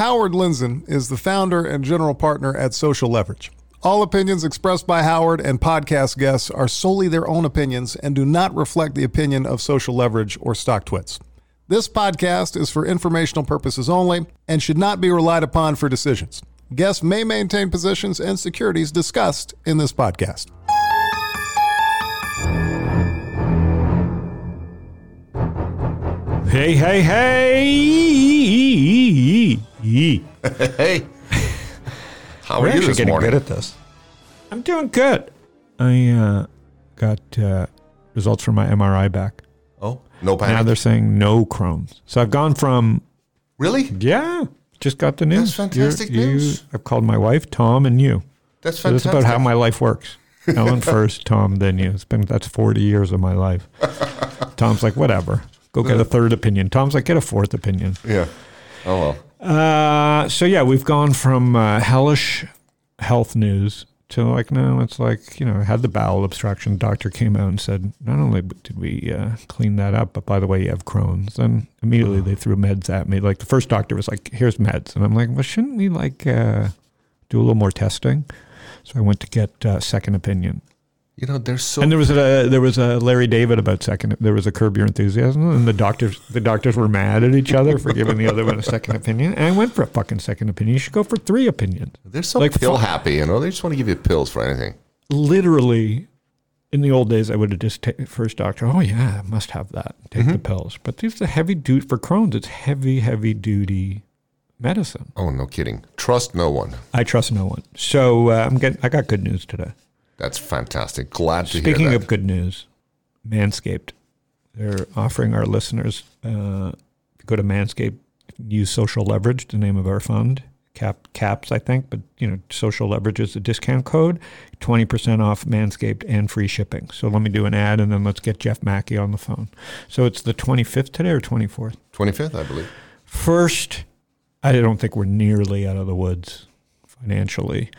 Howard Lindzon is the founder and general partner at Social Leverage. All opinions expressed by Howard and podcast guests are solely their own opinions and do not reflect the opinion of Social Leverage or StockTwits. This podcast is for informational purposes only and should not be relied upon for decisions. Guests may maintain positions and securities discussed in this podcast. Hey, hey, hey! Hey, how We're you actually this getting morning? good at this. I'm doing good. I uh, got uh, results from my MRI back. oh, no Now they're saying no Crohn's. So I've gone from really? yeah, just got the news. That's fantastic You're- you- news. I've called my wife, Tom, and you. That's So that's about how my life works. Ellen first, Tom, then you. It's been that's 40 years of my life. Tom's like, whatever. Go get a third opinion. Tom's like, get a fourth opinion. yeah. Oh well. Uh, so yeah, we've gone from uh, hellish health news to like no, it's like you know, had the bowel obstruction. Doctor came out and said, not only did we uh, clean that up, but by the way, you have Crohn's. And immediately they threw meds at me. Like the first doctor was like, "Here's meds," and I'm like, "Well, shouldn't we like uh, do a little more testing?" So I went to get uh, second opinion. You know, they're so. And there was a there was a Larry David about second. There was a Curb Your Enthusiasm, and the doctors the doctors were mad at each other for giving the other one a second opinion. And I went for a fucking second opinion. You should go for three opinions. they're so like pill happy. You know, they just want to give you pills for anything. Literally, in the old days, I would have just taken first doctor. Oh yeah, I must have that. Take the pills. But these are heavy duty for Crohn's. It's heavy, heavy duty medicine. Oh, no kidding. Trust no one. I trust no one. So uh, I'm getting. I got good news today. That's fantastic. Glad to Speaking hear Speaking of good news, Manscaped, they're offering our listeners uh, go to Manscaped, use social leverage, the name of our fund, cap caps, I think, but you know, social leverage is the discount code, twenty percent off Manscaped and free shipping. So let me do an ad, and then let's get Jeff Macke on the phone. So it's the twenty fifth today or 24th? 25th, I believe. First, I don't think we're nearly out of the woods financially,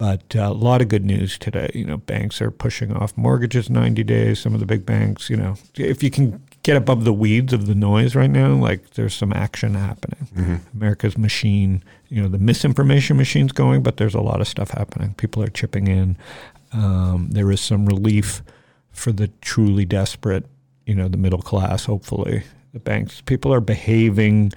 but uh, a lot of good news today. You know, banks are pushing off mortgages 90 days. Some of the big banks, you know, if you can get above the weeds of the noise right now, like there's some action happening. America's machine, you know, the misinformation machine's going, but there's a lot of stuff happening. People are chipping in. Um, there is some relief for the truly desperate, you know, the middle class, hopefully. The banks, people are behaving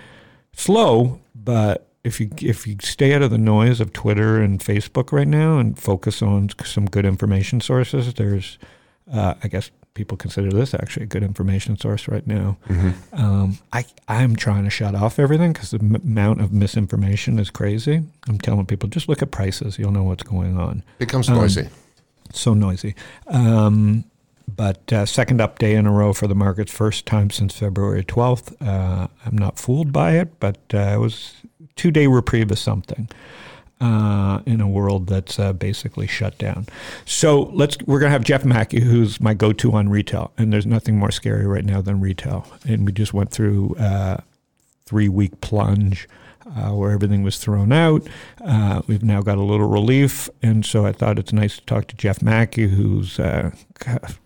slow, but if you if you stay out of the noise of Twitter and Facebook right now and focus on some good information sources, there's, uh, I guess people consider this actually a good information source right now. Um, I I'm trying to shut off everything because the m- amount of misinformation is crazy. I'm telling people just look at prices, you'll know what's going on It Becomes Um, noisy. so noisy. Um, but uh, second up day in a row for the markets, first time since February 12th. Uh, I'm not fooled by it, but uh, it was two day reprieve of something uh, in a world that's uh, basically shut down. So let's we're gonna have Jeff Macke, who's my go-to on retail, and there's nothing more scary right now than retail. And we just went through uh, three week plunge uh, where everything was thrown out. Uh, we've now got a little relief, and so I thought it's nice to talk to Jeff Macke, whose uh,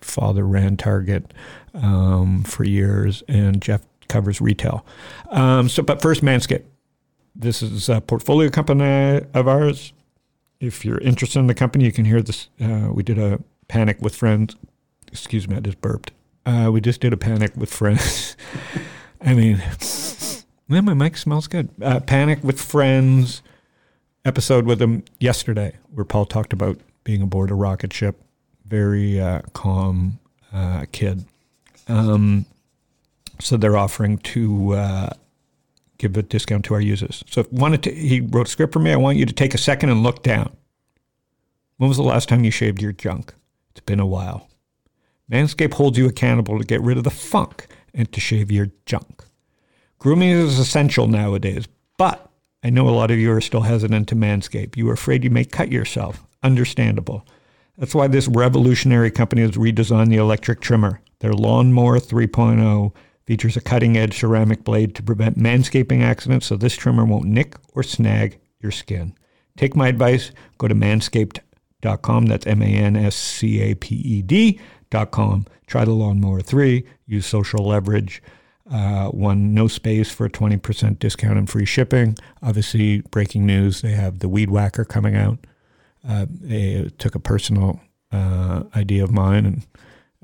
father ran Target um, for years, and Jeff covers retail. Um, so, but first, Manscaped. This is a portfolio company of ours. If you're interested in the company, you can hear this. Uh, we did a panic with friends. Excuse me, I just burped. Uh, we just did a panic with friends. I mean, yeah, my mic smells good. Uh, Panic with Friends episode with him yesterday, where Paul talked about being aboard a rocket ship. Very uh, calm uh, kid. Um, so they're offering to uh, give a discount to our users. So if wanted to, he wrote a script for me. I want you to take a second and look down. When was the last time you shaved your junk? It's been a while. Manscaped holds you accountable to get rid of the funk and to shave your junk. Grooming is essential nowadays, but I know a lot of you are still hesitant to manscape. You are afraid you may cut yourself. Understandable. That's why this revolutionary company has redesigned the electric trimmer. Their Lawnmower 3.0 features a cutting edge ceramic blade to prevent manscaping accidents so this trimmer won't nick or snag your skin. Take my advice, go to manscaped.com. That's M A N S C A P E D.com. Try the Lawnmower 3, use social leverage. Uh, one, no space for a 20% discount and free shipping. Obviously, breaking news, they have the Weed Whacker coming out. Uh, they took a personal uh, idea of mine and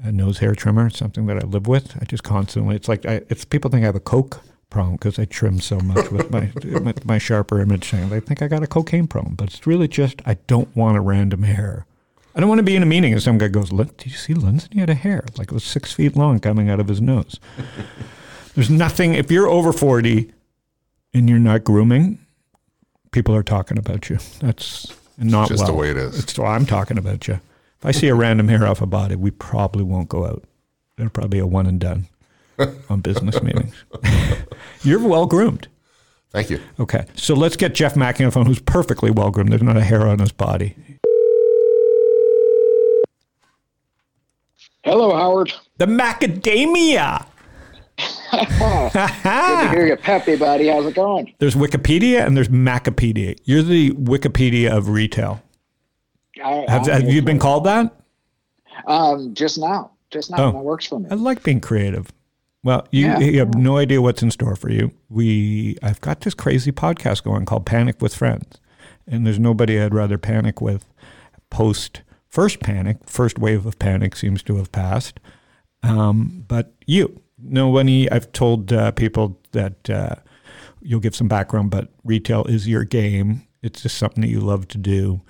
a nose hair trimmer, something that I live with. I just constantly, it's like, I, it's people think I have a Coke problem because I trim so much with my, my, my sharper image thing. They think I got a cocaine problem, but it's really just I don't want a random hair. I don't want to be in a meeting and some guy goes, "Did you see Lindsay? He had a hair like it was six feet long coming out of his nose." There's nothing. If you're over forty and you're not grooming, people are talking about you. That's not just well. the way it is. It's I'm talking about you. If I see a random hair off a body, we probably won't go out. It'll probably be a one and done on business meetings. You're well groomed. Thank you. Okay, so let's get Jeff Macke on the phone, who's perfectly well groomed. There's not a hair on his body. Hello, Howard. The macadamia. Good to hear you, peppy buddy. How's it going? There's Wikipedia and there's Macapedia. You're the Wikipedia of retail. I, Have, I'm have you been called that? Um, just now. Just now. Oh. That works for me. I like being creative. Well, you, Yeah. you have no idea what's in store for you. We I've got this crazy podcast going called Panic with Friends, and there's nobody I'd rather panic with. Post first panic, first wave of panic seems to have passed, um, but you. Nobody. I've told uh, people that uh, you'll give some background, but retail is your game. It's just something that you love to do.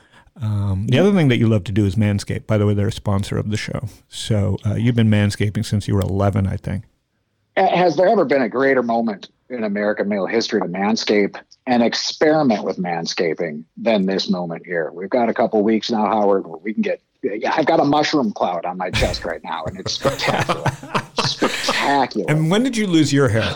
Um, the other thing that you love to do is manscape. By the way, they're a sponsor of the show. So uh, you've been manscaping since you were 11, I think. Has there ever been a greater moment in American male history to manscape and experiment with manscaping than this moment here? We've got a couple weeks now, Howard, where we can get. Yeah, I've got a mushroom cloud on my chest right now, and it's spectacular. spectacular. And when did you lose your hair?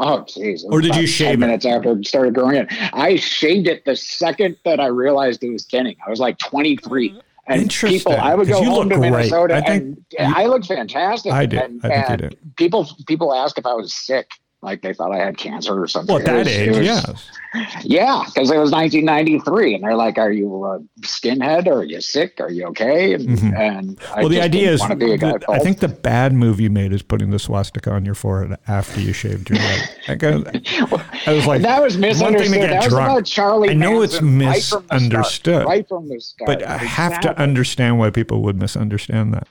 Oh, jeez. Or did you shave 10 it? minutes after it started growing it. I shaved it the second that I realized it was thinning. I was like 23. Mm-hmm. And Interesting, people, I would go home look to great. Minnesota I think and you- I looked fantastic. I did. And, I think you did. People, people asked if I was sick. Like they thought I had cancer or something. Well, at that was- age, was- yes. Yeah, because it was 1993, and they're like, "Are you a skinhead? Or are you sick? Are you okay?" And, and I Mm-hmm. Well, the idea is, wanna be a guy that- I think the bad move you made is putting the swastika on your forehead after you shaved your head. I, was like, that was one thing to misunderstood. That was drunk. about Charlie. I know it's Manson right from the start, misunderstood, right from the start. but I have to understand why people would misunderstand that.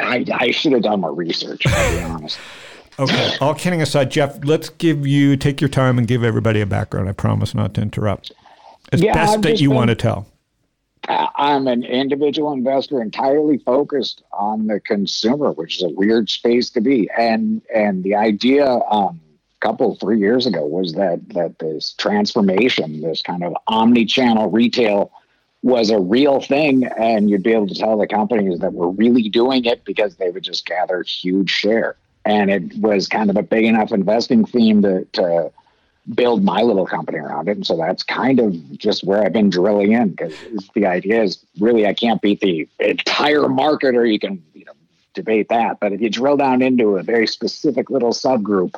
I, I should have done more research. To be honest. Okay. All kidding aside, Jeff, let's give you take your time and give everybody a background. I promise not to interrupt. As Yeah, best I've that you been- want to tell. I'm an individual investor entirely focused on the consumer, which is a weird space to be. And and the idea um, a couple three years ago was that that this transformation, this kind of omni-channel retail was a real thing and you'd be able to tell the companies that were really doing it because they would just gather huge share. And it was kind of a big enough investing theme to, to build my little company around it. And so that's kind of just where I've been drilling in because the idea is really I can't beat the entire market or you can, you know, debate that. But if you drill down into a very specific little subgroup,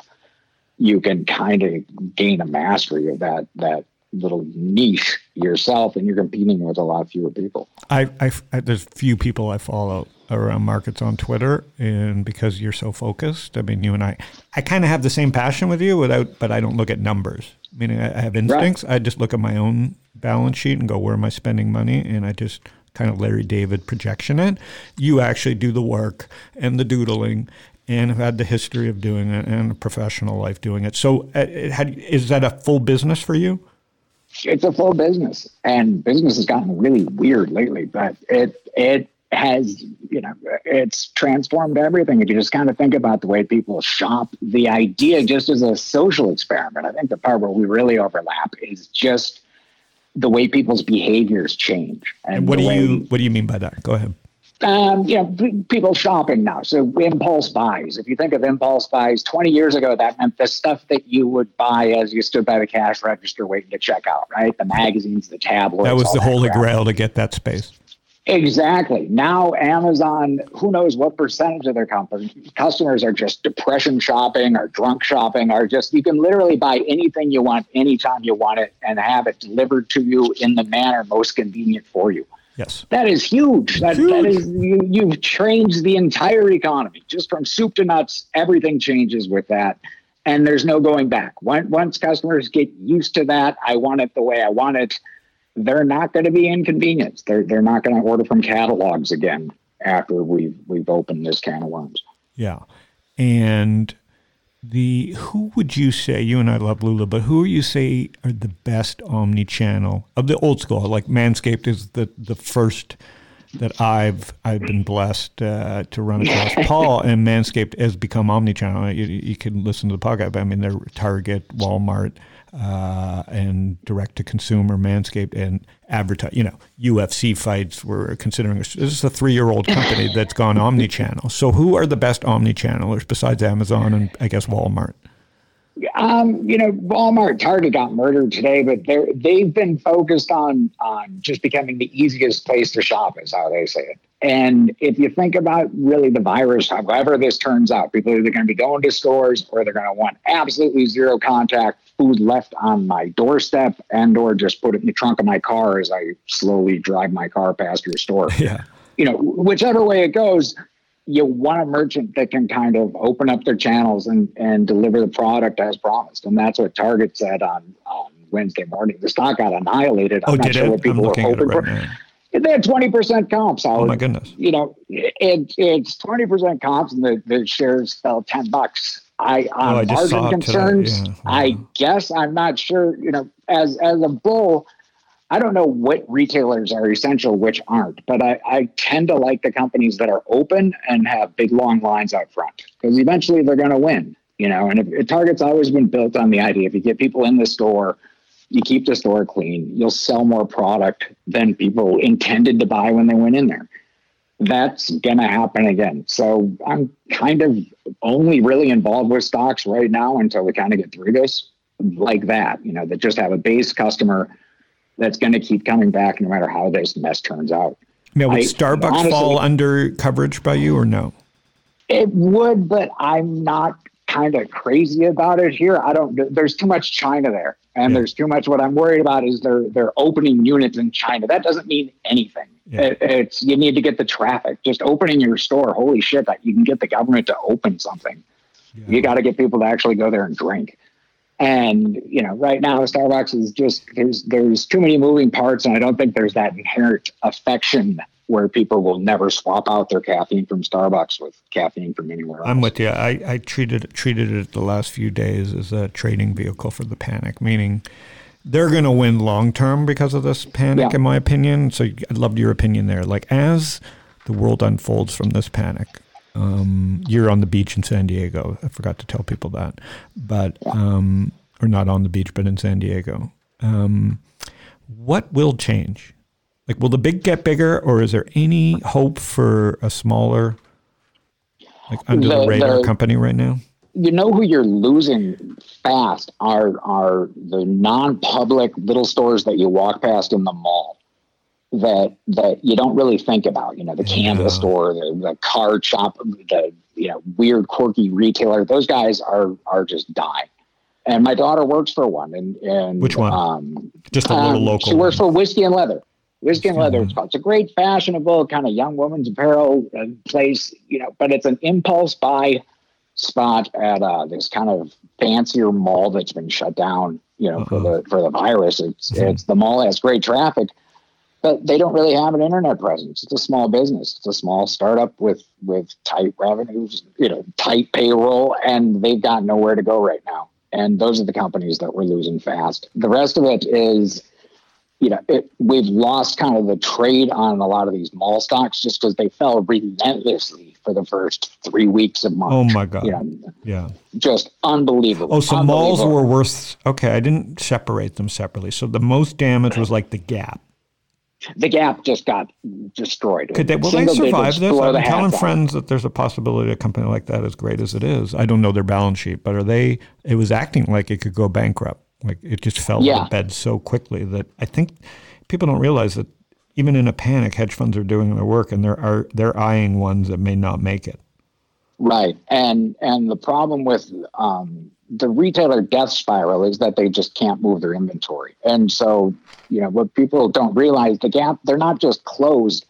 you can kind of gain a mastery of that that little niche yourself and you're competing with a lot fewer people. I, I, I there's few people I follow around markets on Twitter, and because you're so focused, I mean, you and I, I kind of have the same passion with you, without, but I don't look at numbers. Meaning, I have instincts. I just look at my own balance sheet and go, where am I spending money? And I just kind of Larry David projection it. You actually do the work and the doodling. And have had the history of doing it and a professional life doing it. So, uh, it had, is that a full business for you? it's a full business and business has gotten really weird lately but it it has you know it's transformed everything if you just kind of think about the way people shop the idea just as a social experiment i think the part where we really overlap is just the way people's behaviors change And what do way- you what do you mean by that? Go ahead. um, you know, people shopping now. So impulse buys. If you think of impulse buys, 20 years ago, that meant the stuff that you would buy as you stood by the cash register waiting to check out, right? The magazines, the tabloids. That was the holy crap. grail to get that space. Exactly. Now Amazon, who knows what percentage of their company, customers are just depression shopping or drunk shopping or just you can literally buy anything you want anytime you want it and have it delivered to you in the manner most convenient for you. Yes. That is huge. That, Huge. that is you, you've changed the entire economy just from soup to nuts. Everything changes with that, and there's no going back. Once, once customers get used to that, I want it the way I want it. They're not going to be inconvenienced. They're they're not going to order from catalogs again after we've we've opened this can of worms. Yeah. And the who would you say you and I love Lulu, but who you say are the best omni-channel of the old school? Like Manscaped is the the first that I've I've been blessed uh, to run across. Paul and Manscaped has become omni-channel. You, you can listen to the podcast. But I mean, they're Target, Walmart, uh, and direct to consumer Manscaped and advertise. You know, UFC fights. We're considering this is a three year old company that's gone omni-channel. So, who are the best omni-channelers besides Amazon and I guess Walmart? Um, you know, Walmart, Target got murdered today, but they're they've been focused on on just becoming the easiest place to shop, is how they say it. And if you think about really the virus, however this turns out, people are either going to be going to stores or they're going to want absolutely zero contact food left on my doorstep and or just put it in the trunk of my car as I slowly drive my car past your store Yeah. you know, whichever way it goes, you want a merchant that can kind of open up their channels and, and deliver the product as promised. And that's what Target said on, on Wednesday morning. The stock got annihilated. Oh, I'm Oh, not sure it? what people were looking at it hoping right for. now. They had 20% comps. Oh Howard. my goodness. You know, it, it's 20% comps and the, the shares fell 10 bucks. I, on Oh, I margin concerns, Yeah. I Wow. guess I'm not sure, you know, as, as a bull, I don't know what retailers are essential, which aren't, but I, I tend to like the companies that are open and have big long lines out front because eventually they're going to win, you know. And if, Target's always been built on the idea if you get people in the store, you keep the store clean, you'll sell more product than people intended to buy when they went in there. That's going to happen again. So I'm kind of only really involved with stocks right now until we kind of get through this, like that, you know, that just have a base customer that's going to keep coming back no matter how this mess turns out. Now, would I- Starbucks honestly- fall under coverage by you or no? It would, but I'm not kind of crazy about it here. I don't. There's too much China there, and Yeah. there's too much. What I'm worried about is they're they're opening units in China. That doesn't mean anything. Yeah. It, it's you need to get the traffic. Just opening your store, holy shit! That you can get the government to open something. You got to get people to actually go there and drink. And you know, right now Starbucks is just there's there's too many moving parts, and I don't think there's that inherent affection where people will never swap out their caffeine from Starbucks with caffeine from anywhere else. I'm with you. I, I treated treated it the last few days as a trading vehicle for the panic, meaning they're going to win long term because of this panic, Yeah. in my opinion. So I'd love your opinion there. Like as the world unfolds from this panic, um, you're on the beach in San Diego. I forgot to tell people that, but um, or not on the beach, but in San Diego. Um, what will change? Like, will the big get bigger, or is there any hope for a smaller, like under the, The- radar the- company right now? you know who you're losing fast are are the non-public little stores that you walk past in the mall that that you don't really think about. You know, the Canvas Yeah. store, the, the card shop, the you know weird quirky retailer. Those guys are are just dying. And my daughter works for one. And, and Which one? Um, Just a little um, local. She works for Whiskey and Leather. Whiskey and Leather. It's, it's a great fashionable kind of young woman's apparel uh, place, you know, but it's an impulse buy spot at uh, this kind of fancier mall that's been shut down, you know, for the for the virus. It's Mhm. it's the mall has great traffic, but they don't really have an internet presence. It's a small business. It's a small startup with with tight revenues, you know, tight payroll, and they've got nowhere to go right now. And those are the companies that we're losing fast. The rest of it is, you know, it, we've lost kind of the trade on a lot of these mall stocks just because they fell relentlessly for the first three weeks of March. Oh my god! You know, Yeah. just unbelievable. Oh, so malls were worth. Okay, I didn't separate them separately. So the most damage was like the Gap. The gap just got destroyed. Could they? Will they survive this? I'm the telling friends that there's a possibility a company like that, as great as it is, I don't know their balance sheet, but are they? It was acting like it could go bankrupt. Like it just fell Yeah. to bed so quickly that I think people don't realize that even in a panic, hedge funds are doing their work and they're are they're eyeing ones that may not make it. Right, and and the problem with um, the retailer death spiral is that they just can't move their inventory, and so you know what people don't realize the gap they're not just closed,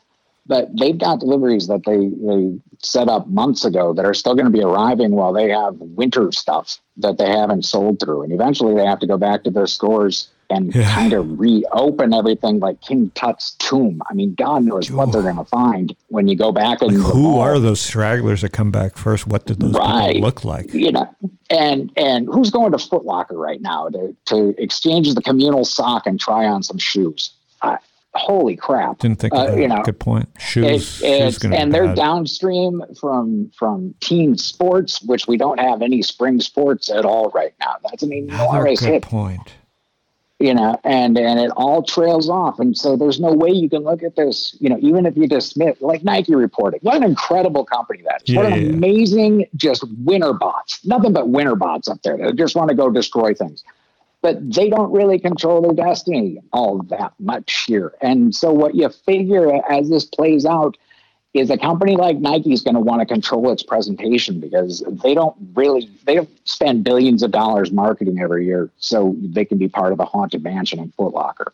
but they've got deliveries that they they set up months ago that are still going to be arriving while they have winter stuff that they haven't sold through, and eventually they have to go back to their stores and Yeah. kind of reopen everything like King Tut's tomb. I mean, God knows what they're going to find when you go back and Who are those stragglers that come back first? What did those Right. people look like? you know, and and who's going to Foot Locker right now to to exchange the communal sock and try on some shoes? Uh, holy crap! Didn't think Uh, you know, Good point. It, Shoes. shoes and they're bad. downstream from from team sports, which we don't have any spring sports at all right now. That's an Another enormous good hit, point. You know, and and it all trails off. And so there's no way you can look at this, you know, even if you dismiss like Nike reporting. What an incredible company that is! what an yeah. amazing just winner bots. Nothing but winner bots up there. They just want to go destroy things. But they don't really control their destiny all that much here. And so what you figure as this plays out is a company like Nike is going to want to control its presentation because they don't really they don't spend billions of dollars marketing every year so they can be part of the haunted mansion in Foot Locker.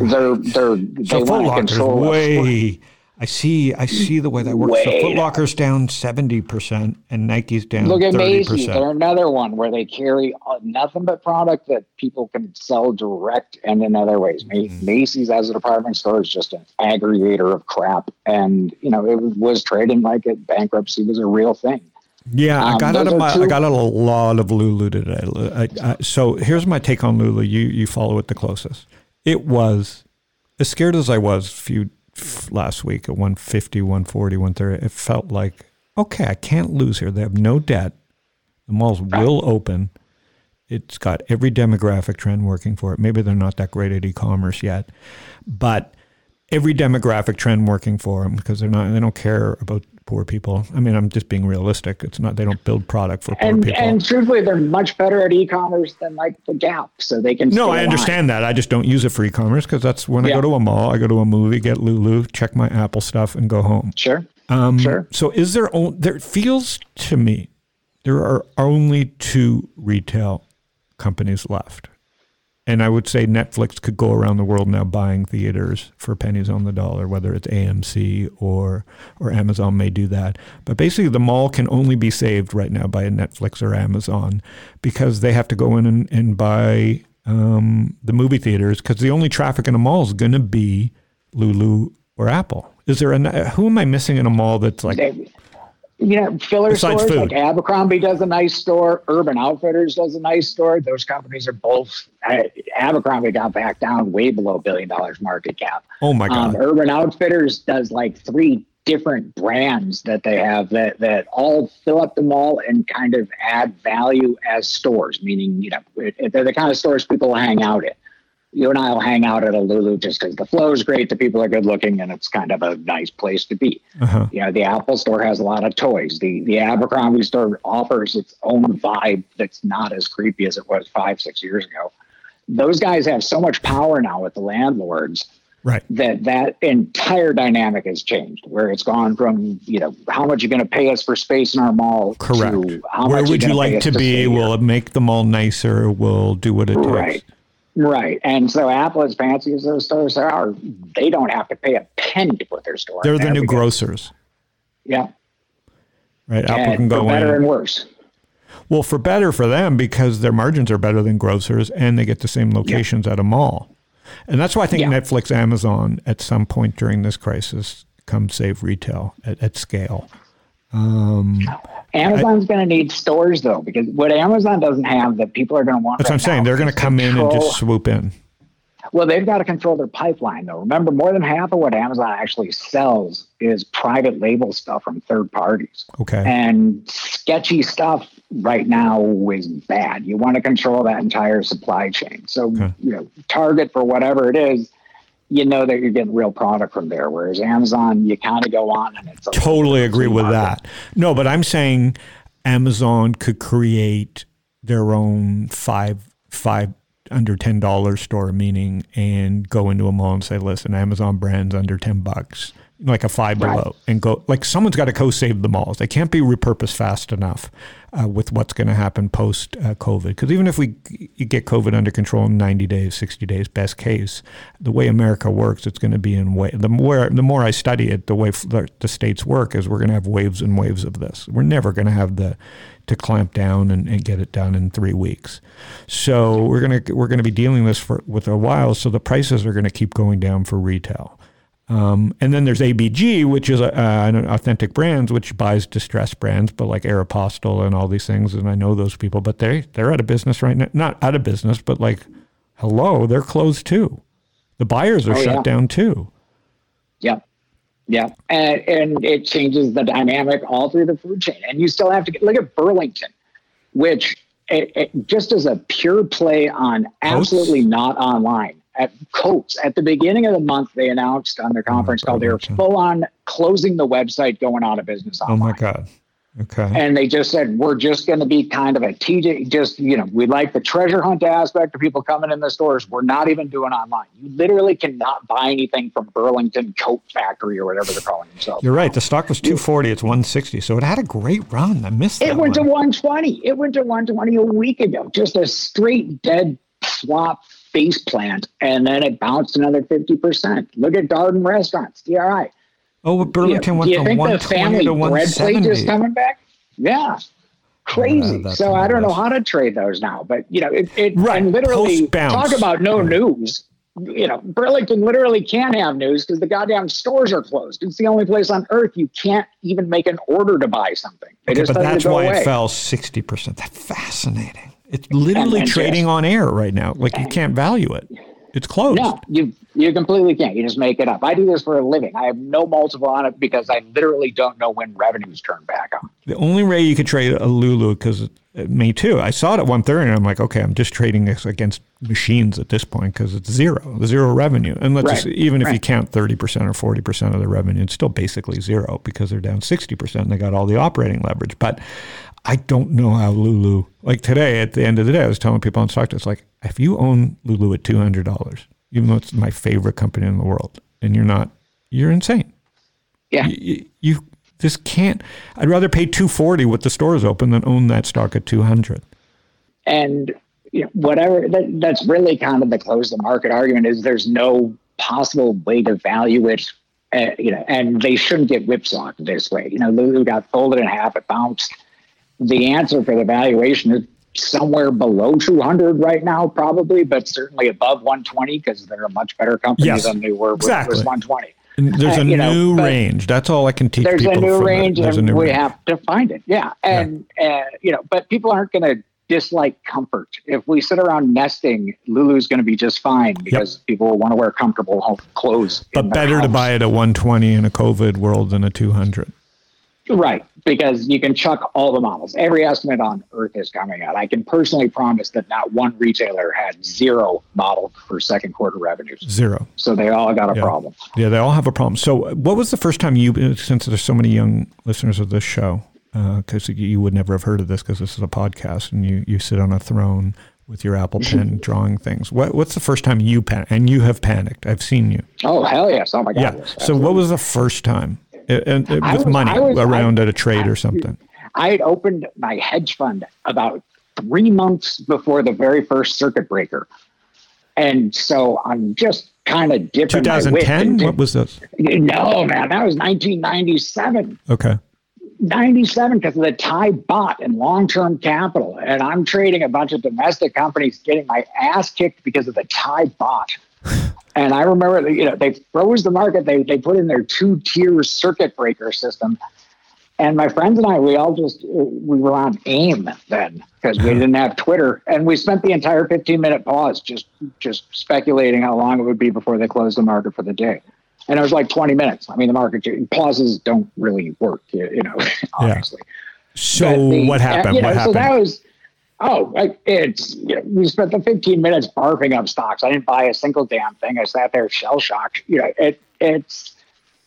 They're they're they So Foot want to control way. I see. I see the way that works. So Way Foot Locker's down seventy percent, and Nike's down Look at thirty Macy's. They're another one where they carry uh, nothing but product that people can sell direct and in other ways. Mm-hmm. Macy's as a department store is just an aggregator of crap, and you know it was trading like it bankruptcy was a real thing. Yeah, I Um, got out of my. I got out a lot of Lulu today. I, I, so here's my take on Lulu. You you follow it the closest. It was as scared as I was a few last week at 150, 140, 130. It felt like okay, I can't lose here. They have no debt. The malls will open. It's got every demographic trend working for it. Maybe they're not that great at e-commerce yet, but every demographic trend working for them because they're not. They don't care about poor people. I mean, I'm just being realistic. It's not. They don't build product for poor And people. and truthfully, they're much better at e-commerce than like the Gap, so they can. no, I understand that. I just don't use it for e-commerce because that's when I go to a mall. I go to a movie, get Lulu, check my Apple stuff, and go home. Sure, Um, sure. So is there? There feels to me there are only two retail companies left, and I would say Netflix could go around the world now buying theaters for pennies on the dollar, whether it's AMC or or Amazon may do that. But basically, the mall can only be saved right now by a Netflix or Amazon because they have to go in and, and buy um, the movie theaters because the only traffic in a mall is going to be Lulu or Apple. Is there a who am I missing in a mall that's like They- you know, filler Besides stores food. like Abercrombie does a nice store, Urban Outfitters does a nice store. Those companies are both. Uh, Abercrombie got back down way below billion dollars market cap. oh my god Um, Urban Outfitters does like three different brands that they have that that all fill up the mall and kind of add value as stores. Meaning, you know, it, it- they're the kind of stores people hang out in. You and I will hang out at a Lulu just because the flow is great, the people are good looking, and it's kind of a nice place to be. uh-huh. You know, the Apple store has a lot of toys. The the Abercrombie store offers its own vibe that's not as creepy as it was five, six years ago. Those guys have so much power now with the landlords right that that entire dynamic has changed where it's gone from you know how much you're going to pay us for space in our mall correct to how where much would gonna like to be here. will it make the mall nicer we'll do what it takes right. And so apple as fancy as those stores are. They don't have to pay a penny to put their store they're the new grocers. Yeah. Right apple and can for go better in and worse. Well for better for them because their margins are better than grocers and they get the same locations at a mall. And that's why i think Yeah. netflix amazon at some point during this crisis come save retail at, at scale Um, amazon's going to need stores though because what amazon doesn't have that people are going to want that's what i'm saying they're going to come in and just swoop in Well, they've got to control their pipeline, though. Remember, more than half of what Amazon actually sells is private label stuff from third parties. okay And sketchy stuff right now is bad. You want to control that entire supply chain. So, Okay. you know, Target for whatever it is, you know that you're getting real product from there. Whereas Amazon, you kind of go on and it's totally agree with market. that. No, but I'm saying Amazon could create their own five five under ten dollars store, meaning and go into a mall and say, listen, Amazon brands under ten bucks. like a five below, and go like someone's got to co-save the malls. They can't be repurposed fast enough uh, with what's going to happen post uh, COVID. Because even if we you get COVID under control in 90 days, 60 days, best case, the way America works, it's going to be in way. The more the more I study it, the way the, the states work is we're going to have waves and waves of this. We're never going to have the to clamp down and, and, get it done in three weeks. So we're gonna we're gonna be dealing this for with a while. So the prices are going to keep going down for retail. Um, and then there's ABG, which is uh, an authentic brands, which buys distressed brands, but like Aeropostale and all these things. And I know those people, but they they're out of business right now. Not out of business, but like, hello, they're closed too. The buyers are oh, shut yeah. down too. Yeah, yeah, and and it changes the dynamic all through the food chain. And you still have to get, look at Burlington, which it, it, just as a pure play on absolutely not online at Coats at the beginning of the month, they announced on their oh conference call they were full on closing the website, going out of business. Online. Oh my god! Okay. And they just said we're just going to be kind of a TJ. Just you know, we like the treasure hunt aspect of people coming in the stores. We're not even doing online. You literally cannot buy anything from Burlington Coat Factory or whatever they're calling themselves. You're right. The stock was 240. It's 160. So it had a great run. I missed it. went one. to 120. It went to 120 a week ago. Just a straight dead swap face plant, and then it bounced another 50%. Look at Darden Restaurants, DRI. Oh, Burlington went from 120 to 170. Plate is coming back? Yeah. Crazy. Uh, so I don't know how to trade those now, but you know, it, it right. and literally talk about no news. You know, Burlington literally can't have news because the goddamn stores are closed. It's the only place on earth you can't even make an order to buy something. okay, but that's why away. it fell 60%. That's fascinating. It's literally trading on air right now. Like you can't value it. It's closed. No, you you completely can't. You just make it up. I do this for a living. I have no multiple on it because I literally don't know when revenues turn back on. The only way you could trade a Lulu because uh, me too. I saw it at one thirty, and I'm like, okay, I'm just trading this against machines at this point because it's zero, zero revenue. And let's right. just, even if right. you count thirty percent or forty percent of the revenue, it's still basically zero because they're down sixty percent. and They got all the operating leverage, but I don't know how Lulu, like today at the end of the day, I was telling people on stock, it's like, if you own Lulu at $200, even though it's my favorite company in the world, and you're not, you're insane. Yeah. You, you just can't, I'd rather pay 240 with the stores open than own that stock at 200. And you know, whatever, that, that's really kind of the close the market argument is there's no possible way to value it uh, you know, and they shouldn't get whipsawed this way. You know, Lulu got folded in half, it bounced the answer for the valuation is somewhere below 200 right now, probably, but certainly above 120 because they're a much better company yes, than they were exactly. with 120. And there's a uh, new know, range. That's all I can teach there's people. A new range, and new we range. have to find it. Yeah, and yeah. Uh, you know, but people aren't going to dislike comfort. If we sit around nesting, Lulu's going to be just fine because yep. people will want to wear comfortable clothes. But better house. to buy it at 120 in a COVID world than a 200. Right, because you can chuck all the models. Every estimate on Earth is coming out. I can personally promise that not one retailer had zero model for second quarter revenues. Zero. So they all got a yeah. problem. Yeah, they all have a problem. So, what was the first time you, since there's so many young listeners of this show, because uh, you would never have heard of this because this is a podcast and you, you sit on a throne with your Apple Pen drawing things. What, what's the first time you panicked? And you have panicked. I've seen you. Oh, hell yes. Oh, my God. Yeah. Yes, so, what was the first time? And, with was, money was, around I, at a trade I, or something. I had opened my hedge fund about three months before the very first circuit breaker, and so I'm just kind of dipping. 2010. What was this? No, man, that was 1997. Okay. 97 because of the Thai baht and long-term capital. And I'm trading a bunch of domestic companies getting my ass kicked because of the Thai baht. And I remember, you know, they froze the market. They they put in their two tier circuit breaker system. And my friends and I, we all just we were on AIM then because we didn't have Twitter, and we spent the entire 15 minute pause just just speculating how long it would be before they closed the market for the day. And it was like 20 minutes. I mean, the market pauses don't really work, you, know, obviously. Yeah. So the, what happened? You know, what happened? So that was Oh, it's you know, we spent the 15 minutes barfing up stocks. I didn't buy a single damn thing. I sat there shell shocked. You know, it it's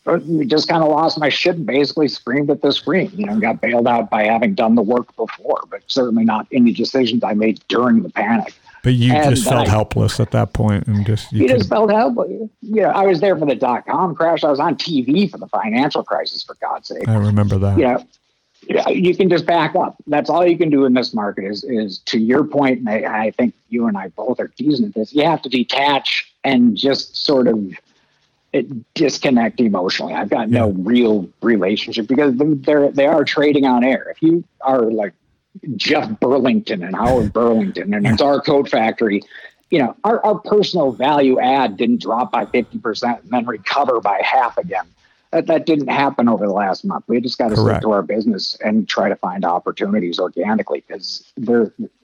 uh, we just kind of lost my shit and basically screamed at the screen. You know, got bailed out by having done the work before, but certainly not any decisions I made during the panic. But you And just felt I- helpless at that point, and just you You just felt helpless. You know, I was there for the dot com crash. I was on TV for the financial crisis, for God's sake. I remember that. you know, yeah, you can just back up. That's all you can do in this market is is to your point, and I, I think you and I both are teasing at this. You have to detach and just sort of eh, disconnect emotionally. I've got no real relationship because they're they are trading on air. If you are like Jeff Burlington and Howard Burlington, and it's our coat factory. You know, our, our personal value add didn't drop by 50% and then recover by half again. That, that didn't happen over the last month. We just got to stick to our business and try to find opportunities organically because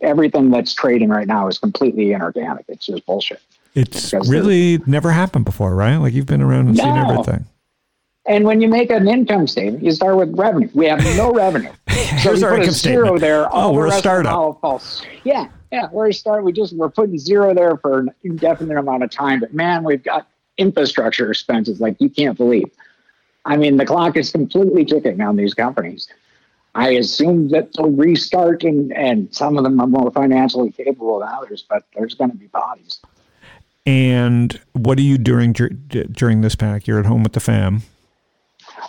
everything that's trading right now is completely inorganic. It's just bullshit. It's Because really never happened before, right? Like you've been around and seen everything. And when you make an income statement, you start with revenue. We have no revenue. so Here's you put a zero statement. there. Oh, the we're a rest of the startup. falls. Yeah, yeah, we're a start. We just we're putting zero there for an indefinite amount of time. But man, we've got infrastructure expenses like you can't believe. I mean, the clock is completely ticking on these companies. I assume that they'll restart, and, and some of them are more financially capable than others, but there's going to be bodies. And what are you doing during this pack? You're at home with the fam.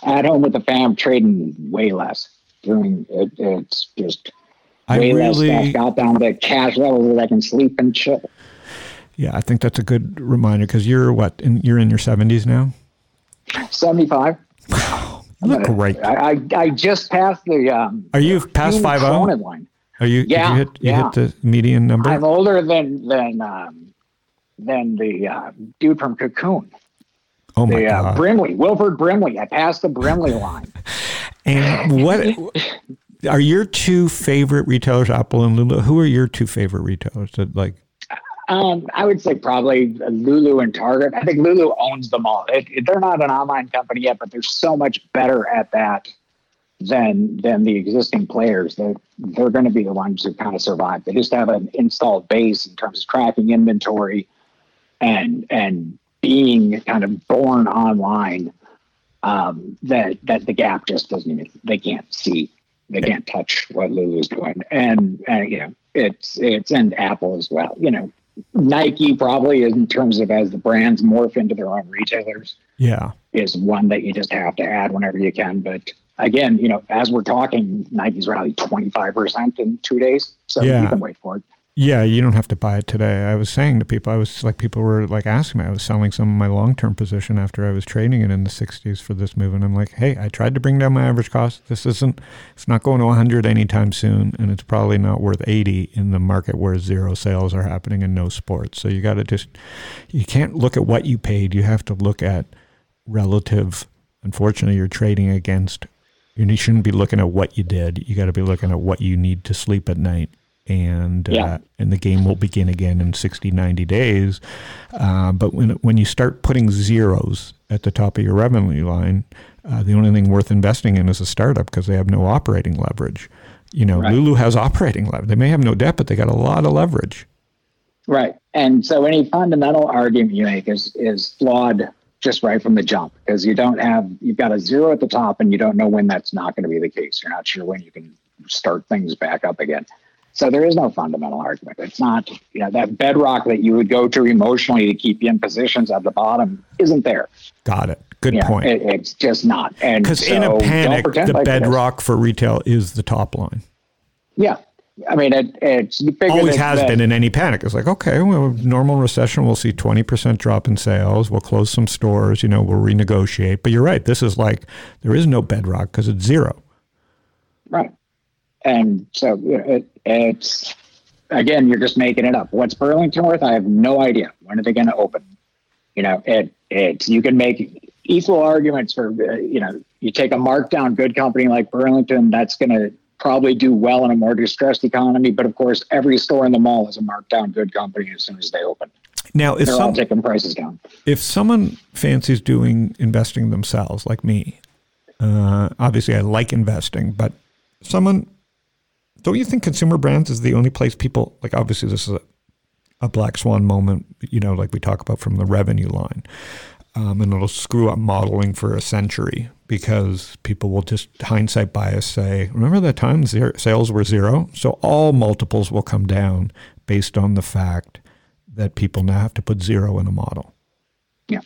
At home with the fam, trading way less. Doing it, it's just I way less really, stuff. Got down to cash levels that I can sleep and chill. yeah, I think that's a good reminder because you're what? In, you're in your 70s now. Seventy-five. You look great. I, I I just passed the. Um, Are you past human five zero? Line. Are you? Yeah, you hit you yeah. hit the median number. I'm older than than um, than the uh, dude from Cocoon. oh my The uh, god! Brimley, Wilford Brimley. I passed the Brimley line. and what are your two favorite retailers? Apple and Lulu. Who are your two favorite retailers? That like Um, I would say probably Lulu and Target. I think Lulu owns them all. It, it- they're not an online company yet, but they're so much better at that than than the existing players. They're they're going to be the ones who kind of survive. They just have an installed base in terms of tracking inventory and and being kind of born online. Um, that that the gap just doesn't even they can't see they can't touch what Lulu's doing, and and you know it's it's and Apple as well. You know, Nike probably in terms of as the brands morph into their own retailers yeah, is one that you just have to add whenever you can. But again, you know, as we're talking, Nike's rallied five percent in two days, so Yeah. you can wait for it. Yeah. You don't have to buy it today. I was saying to people, I was like, people were like asking me. I was selling some of my long term position after I was trading it in the 60s for this move, and I'm like, hey, I tried to bring down my average cost. This isn't. It's not going to 100 anytime soon, and it's probably not worth 80 in the market where zero sales are happening and no sports. So you got to just. You can't look at what you paid. You have to look at relative. Unfortunately, you're trading against. You shouldn't be looking at what you did. You got to be looking at what you need to sleep at night. And uh, and the game will begin again in 60, 90 days. Uh, but when when you start putting zeros at the top of your revenue line, uh, the only thing worth investing in is a startup because they have no operating leverage. You know, Right. Lulu has operating leverage. They may have no debt, but they got a lot of leverage. Right. And so any fundamental argument you make is is flawed just right from the jump because you don't have you've got a zero at the top and you don't know when that's not going to be the case. You're not sure when you can start things back up again. So there is no fundamental argument. It's not, you know, that bedrock that you would go to emotionally to keep you in positions at the bottom isn't there. Got it. Good Yeah, point. It, it's just not. And Because so in a panic, the like bedrock for retail is the top line. Yeah. I mean, it, it's Always has that- been in any panic. It's like, okay, well, normal recession, we'll see 20% drop in sales. We'll close some stores, you know, we'll renegotiate. But you're right. This is like, there is no bedrock because it's zero. Right. And so it, it's again, you're just making it up. What's Burlington worth? I have no idea. When are they going to open? You know, it it's you can make equal arguments for uh, you know you take a markdown good company like Burlington that's going to probably do well in a more distressed economy. But of course, every store in the mall is a markdown good company as soon as they open. Now, if They're all taking prices down. if someone fancies doing investing themselves, like me, uh, obviously I like investing, but someone, don't you think consumer brands is the only place people like? Obviously, this is a, a black swan moment, you know, like we talk about from the revenue line, um, and it'll screw up modeling for a century because people will just hindsight bias say, remember that time zero, sales were zero, so all multiples will come down based on the fact that people now have to put zero in a model. Yeah.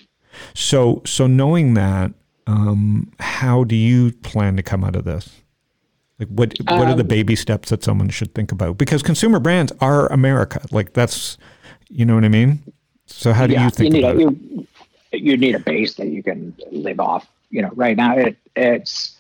So, so knowing that, um, how do you plan to come out of this? Like, what what are the Um, baby steps that someone should think about? Because consumer brands are America. Like that's, you know what I mean. So, how do yeah, you think need about a, it? You, you need a base that you can live off. You know, right now it it's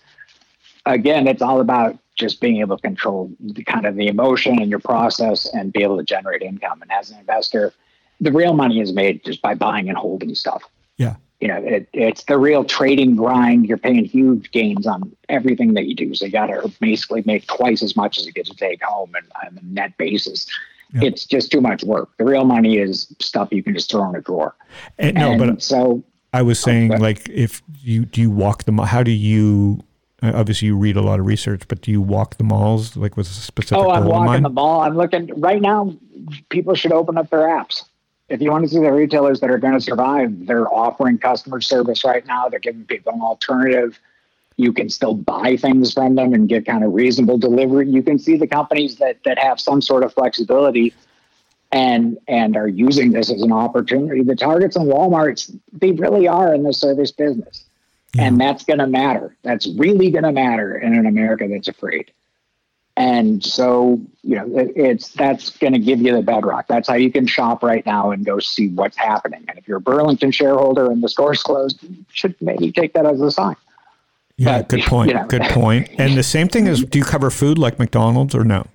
again, it's all about just being able to control the kind of the emotion and your process and be able to generate income. And as an investor, the real money is made just by buying and holding stuff. Yeah. You know, it, it's the real trading grind. You're paying huge gains on everything that you do. So you got to basically make twice as much as you get to take home and on a net basis. It's just too much work. The real money is stuff you can just throw in a drawer. And, no, but so I was saying, but- like, if you do you walk the mall, how do you? uh, Obviously, you read a lot of research, but do you walk the malls like with a specific Oh, I'm walking the mall. I'm looking right now. People should open up their apps. If you want to see the retailers that are going to survive, they're offering customer service right now. They're giving people an alternative. You can still buy things from them and get kind of reasonable delivery. You can see the companies that that have some sort of flexibility and and are using this as an opportunity. The Targets and Walmarts, they really are in the service business. And that's going to matter. That's really going to matter in an America that's afraid. And so, you know, it, it's that's going to give you the bedrock. That's how you can shop right now and go see what's happening. And if you're a Burlington shareholder and the store's closed, you should maybe take that as a sign. Yeah, But, good point. you know. Good point. And the same thing is, do you cover food like McDonald's or no?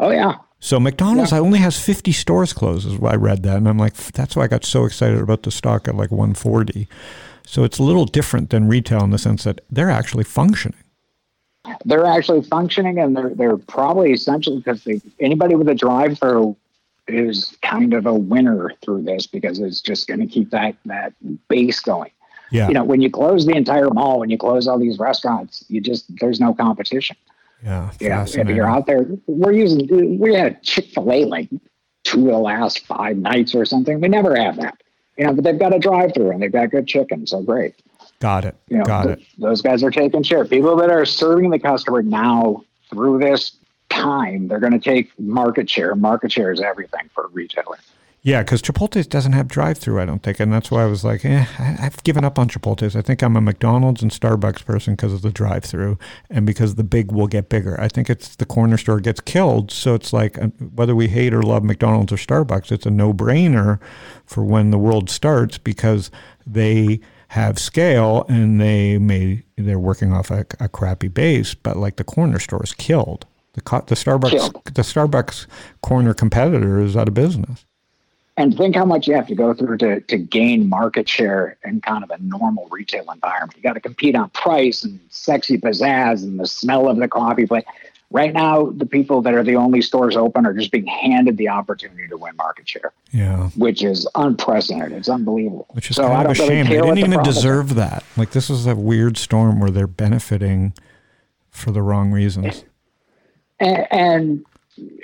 Oh yeah, So McDonald's only has 50 stores closed. Is why I read that, and I'm like, that's why I got so excited about the stock at like 140. So it's a little different than retail in the sense that they're actually functioning. They're actually functioning and they're they're probably essential because they, anybody with a drive-through is kind of a winner through this because it's just going to keep that that base going. Yeah, You know, when you close the entire mall, when you close all these restaurants, you just there's no competition. yeah, Yeah, if you're out there, we're using we had Chick Fil A like two of the last five nights or something. We never have that, you know. But they've got a drive-through and they've got good chicken, so great. Got it. You know, Got th- it. Those guys are taking share. People that are serving the customer now through this time, they're going to take market share. Market share is everything for a retailer. Yeah, because Chipotle doesn't have drive-through, I don't think, and that's why I was like, eh, I've given up on Chipotle's. I think I'm a McDonald's and Starbucks person because of the drive-through and because the big will get bigger. I think it's the corner store gets killed, so it's like uh, whether we hate or love McDonald's or Starbucks, it's a no-brainer for when the world starts because they have scale and they may they're working off a, a crappy base, but like the corner store is killed. The the Starbucks Killed. the Starbucks corner competitor is out of business. And think how much you have to go through to, to gain market share in kind of a normal retail environment. You got to compete on price and sexy pizzazz and the smell of the coffee. But right now, the people that are the only stores open are just being handed the opportunity to win market share, Yeah. which is unprecedented. It's unbelievable. Which is so kind of a really shame. They didn't even are. deserve that. Like this is a weird storm where they're benefiting for the wrong reasons. and, and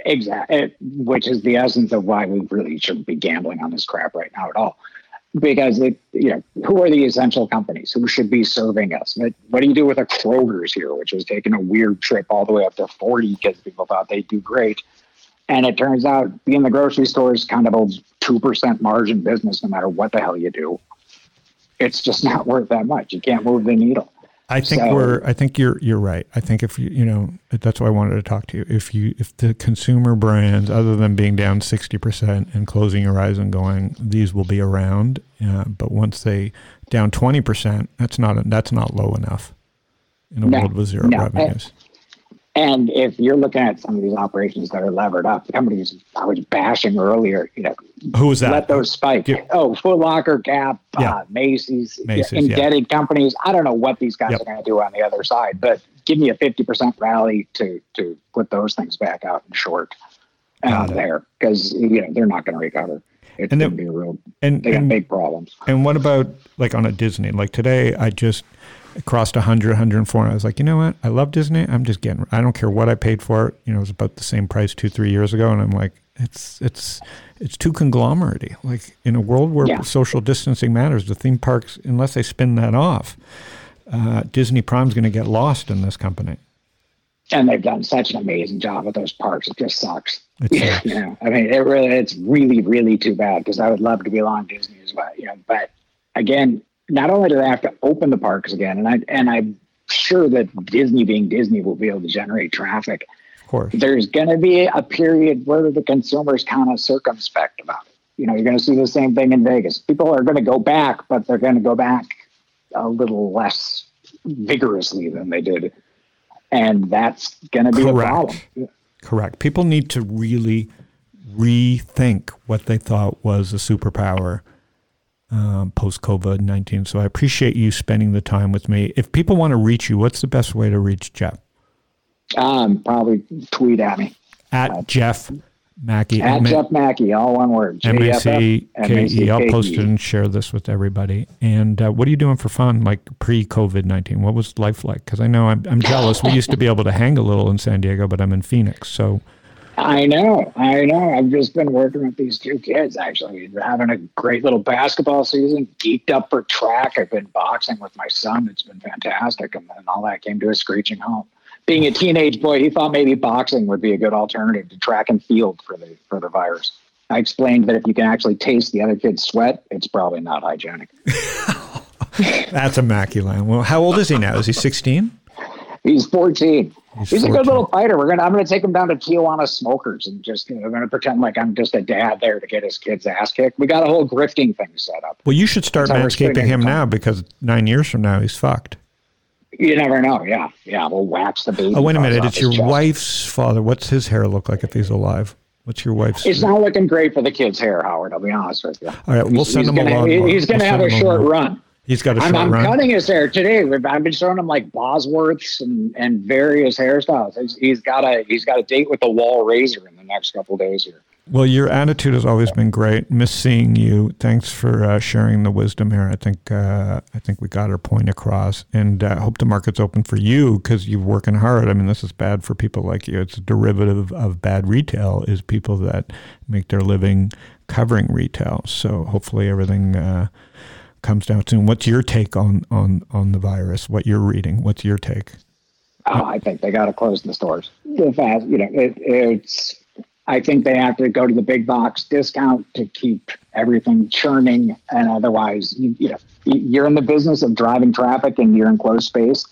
exactly which is the essence of why we really shouldn't be gambling on this crap right now at all because it you know who are the essential companies who should be serving us? What, do you do with a kroger's here which was taking a weird trip all the way up to 40 because people thought they'd do great? And it turns out being the grocery store is kind of a 2% margin business no matter what the hell you do. It's just not worth that much. You can't move the needle I think So- we're. I think you're. You're right. I think if you. You know. That's why I wanted to talk to you. If you. If the consumer brands, other than being down sixty percent and closing your eyes and going, these will be around. Uh, but once they down twenty percent, that's not. That's not low enough. In a No, world with zero no. revenues. And if you're looking at some of these operations that are levered up, the companies I was bashing earlier, you know, Who was that? let those spike. Yeah. Oh, Foot Locker, Gap, Yeah. uh, Macy's, Macy's, yeah. indebted companies. I don't know what these guys Yep. are going to do on the other side, but give me a 50% rally to to put those things back out in short out it. there because you know they're not going to recover. It's going to be a real. and, They got big problems. And what about like on a Disney? Like today, I just crossed 100, 104, and I was like, you know what? I love Disney. I'm just getting. I don't care what I paid for it. You know, it was about the same price two, three years ago, and I'm like, it's it's it's too conglomerate. Like in a world where Yeah. social distancing matters, the theme parks, unless they spin that off, uh, Disney Prime's going to get lost in this company. and they've done such an amazing job with those parks. It just sucks. It's, Yeah, you know, I mean, it really, it's really, really too bad because I would love to be along Disney as well. You know, but again, not only do they have to open the parks again, and I and I'm sure that Disney, being Disney, will be able to generate traffic. of course. There's going to be a period where the consumers kind of circumspect about it. You know, you're going to see the same thing in Vegas. People are going to go back, but they're going to go back a little less vigorously than they did, and that's going to be a Correct. problem. Correct. People need to really rethink what they thought was a superpower um, post COVID 19. So I appreciate you spending the time with me. If people want to reach you, what's the best way to reach Jeff? Um, probably tweet at me At Jeff Macke. at Jeff Macke, all one word. M A C K E. I'll post it and share this with everybody. And uh, what are you doing for fun, like pre COVID 19? What was life like? Because I know I'm, I'm jealous. We used to be able to hang a little in San Diego, but I'm in Phoenix. So, I know, I know. I've just been working with these two kids. Actually, We're having a great little basketball season. Geeked up for track. I've been boxing with my son. It's been fantastic, and then all that came to a screeching halt. Being a teenage boy, he thought maybe boxing would be a good alternative to track and field for the for the virus. I explained that if you can actually taste the other kid's sweat, it's probably not hygienic. that's Macke. Well, how old is he now? Is he 16? He's 14. He's He's, a good little fighter. We're gonna. I'm gonna take him down to Tijuana Smokers and just. You know, I'm gonna pretend like I'm just a dad there to get his kid's ass kicked. We got a whole grifting thing set up. Well, you should start That's manscaping him now because nine years from now he's fucked. You never know. Yeah, yeah. We'll wax the baby. Oh, wait a minute. It's your chest. wife's father. What's his hair look like if he's alive? What's your wife's? It's not looking great for the kid's hair, Howard. I'll be honest with you. All right, we'll He's- send he's him gonna, lawnmower. He's going to We'll have a short run. He's got a I'm, I'm cutting his hair today. I've been showing him like Bosworths and, and various hairstyles. He's, he's got a he's got a date with the wall razor in the next couple days here. Well, your attitude has always been great. Miss seeing you. Thanks for uh, sharing the wisdom here. I think uh, I think we got our point across, and uh, hope the market's open for you because you're working hard. I mean, this is bad for people like you. It's a derivative of bad retail. Is people that make their living covering retail. So hopefully everything uh, comes down soon. What's your take on on on the virus? What you're reading? What's your take? Oh, I think they got to close the stores. The uh, fast, you know, it, it's. I think they have to go to the big box discount to keep everything churning, and otherwise, you, you know, you're in the business of driving traffic and you're in closed space.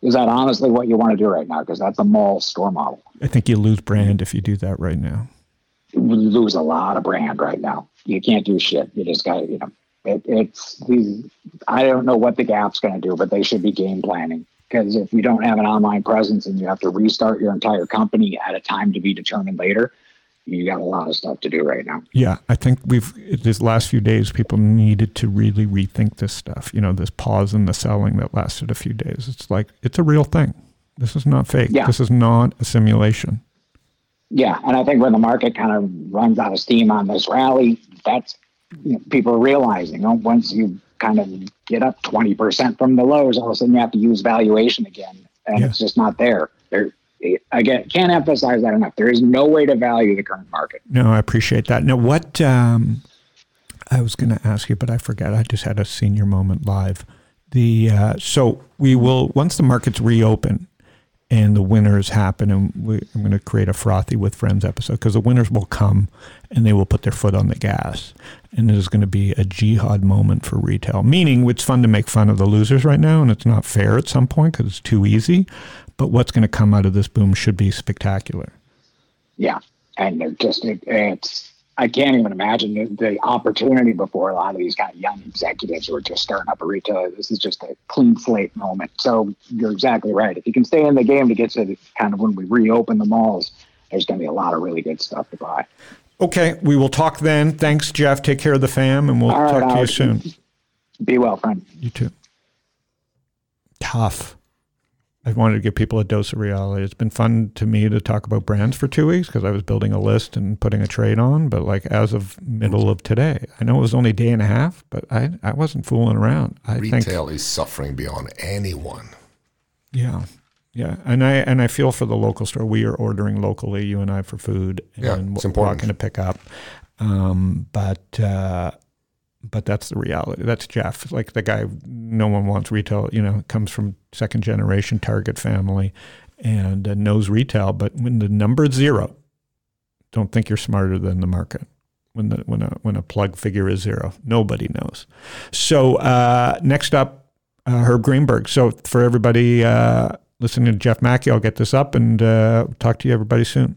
Is that honestly what you want to do right now? Because that's a mall store model. I think you lose brand if you do that right now. You lose a lot of brand right now. You can't do shit. You just got to, you know, it, it's these. I don't know what the Gap's going to do, but they should be game planning. Because if you don't have an online presence and you have to restart your entire company at a time to be determined later, you got a lot of stuff to do right now. Yeah, I think we've this last few days people needed to really rethink this stuff. You know, this pause in the selling that lasted a few days. It's like it's a real thing. This is not fake. Yeah. This is not a simulation. Yeah, and I think when the market kind of runs out of steam on this rally, that's you know, people are realizing. Know, once you kind of get up twenty percent from the lows, all of a sudden you have to use valuation again, and Yeah. it's just not there. There, again, can't emphasize that enough. There is no way to value the current market. No, I appreciate that. Now, what um, I was going to ask you, but I forgot. I just had a senior moment live. The uh, so we will once the markets reopen and the winners happen, and we, I'm going to create a frothy with friends episode because the winners will come and they will put their foot on the gas, and it is going to be a jihad moment for retail. Meaning, it's fun to make fun of the losers right now, and it's not fair at some point because it's too easy. But what's going to come out of this boom should be spectacular. Yeah, and they're just it, it's. I can't even imagine the, the opportunity before a lot of these kind of young executives who are just starting up a retailer. This is just a clean slate moment. So you're exactly right. If you can stay in the game to get to the, kind of when we reopen the malls, there's going to be a lot of really good stuff to buy. Okay, we will talk then. Thanks, Jeff. Take care of the fam, and we'll right, talk to you soon. Be well, friend. You too. Tough. I wanted to give people a dose of reality. It's been fun to me to talk about brands for two weeks because I was building a list and putting a trade on. But like as of middle of today, I know it was only a day and a half, but I I wasn't fooling around. I think Retail is suffering beyond anyone. yeah, yeah, and I and I feel for the local store. We are ordering locally, you and I, for food, and Yeah, it's important. walking to pick up. Um, but uh, but that's the reality. That's Jeff, like the guy. No one wants retail. You know, comes from second generation Target family, and uh, knows retail. But when the number is zero, don't think you're smarter than the market. When the when a when a plug figure is zero, nobody knows. So uh, next up, uh, Herb Greenberg. So for everybody uh, listening to Jeff Macke, I'll get this up and uh, talk to you everybody soon.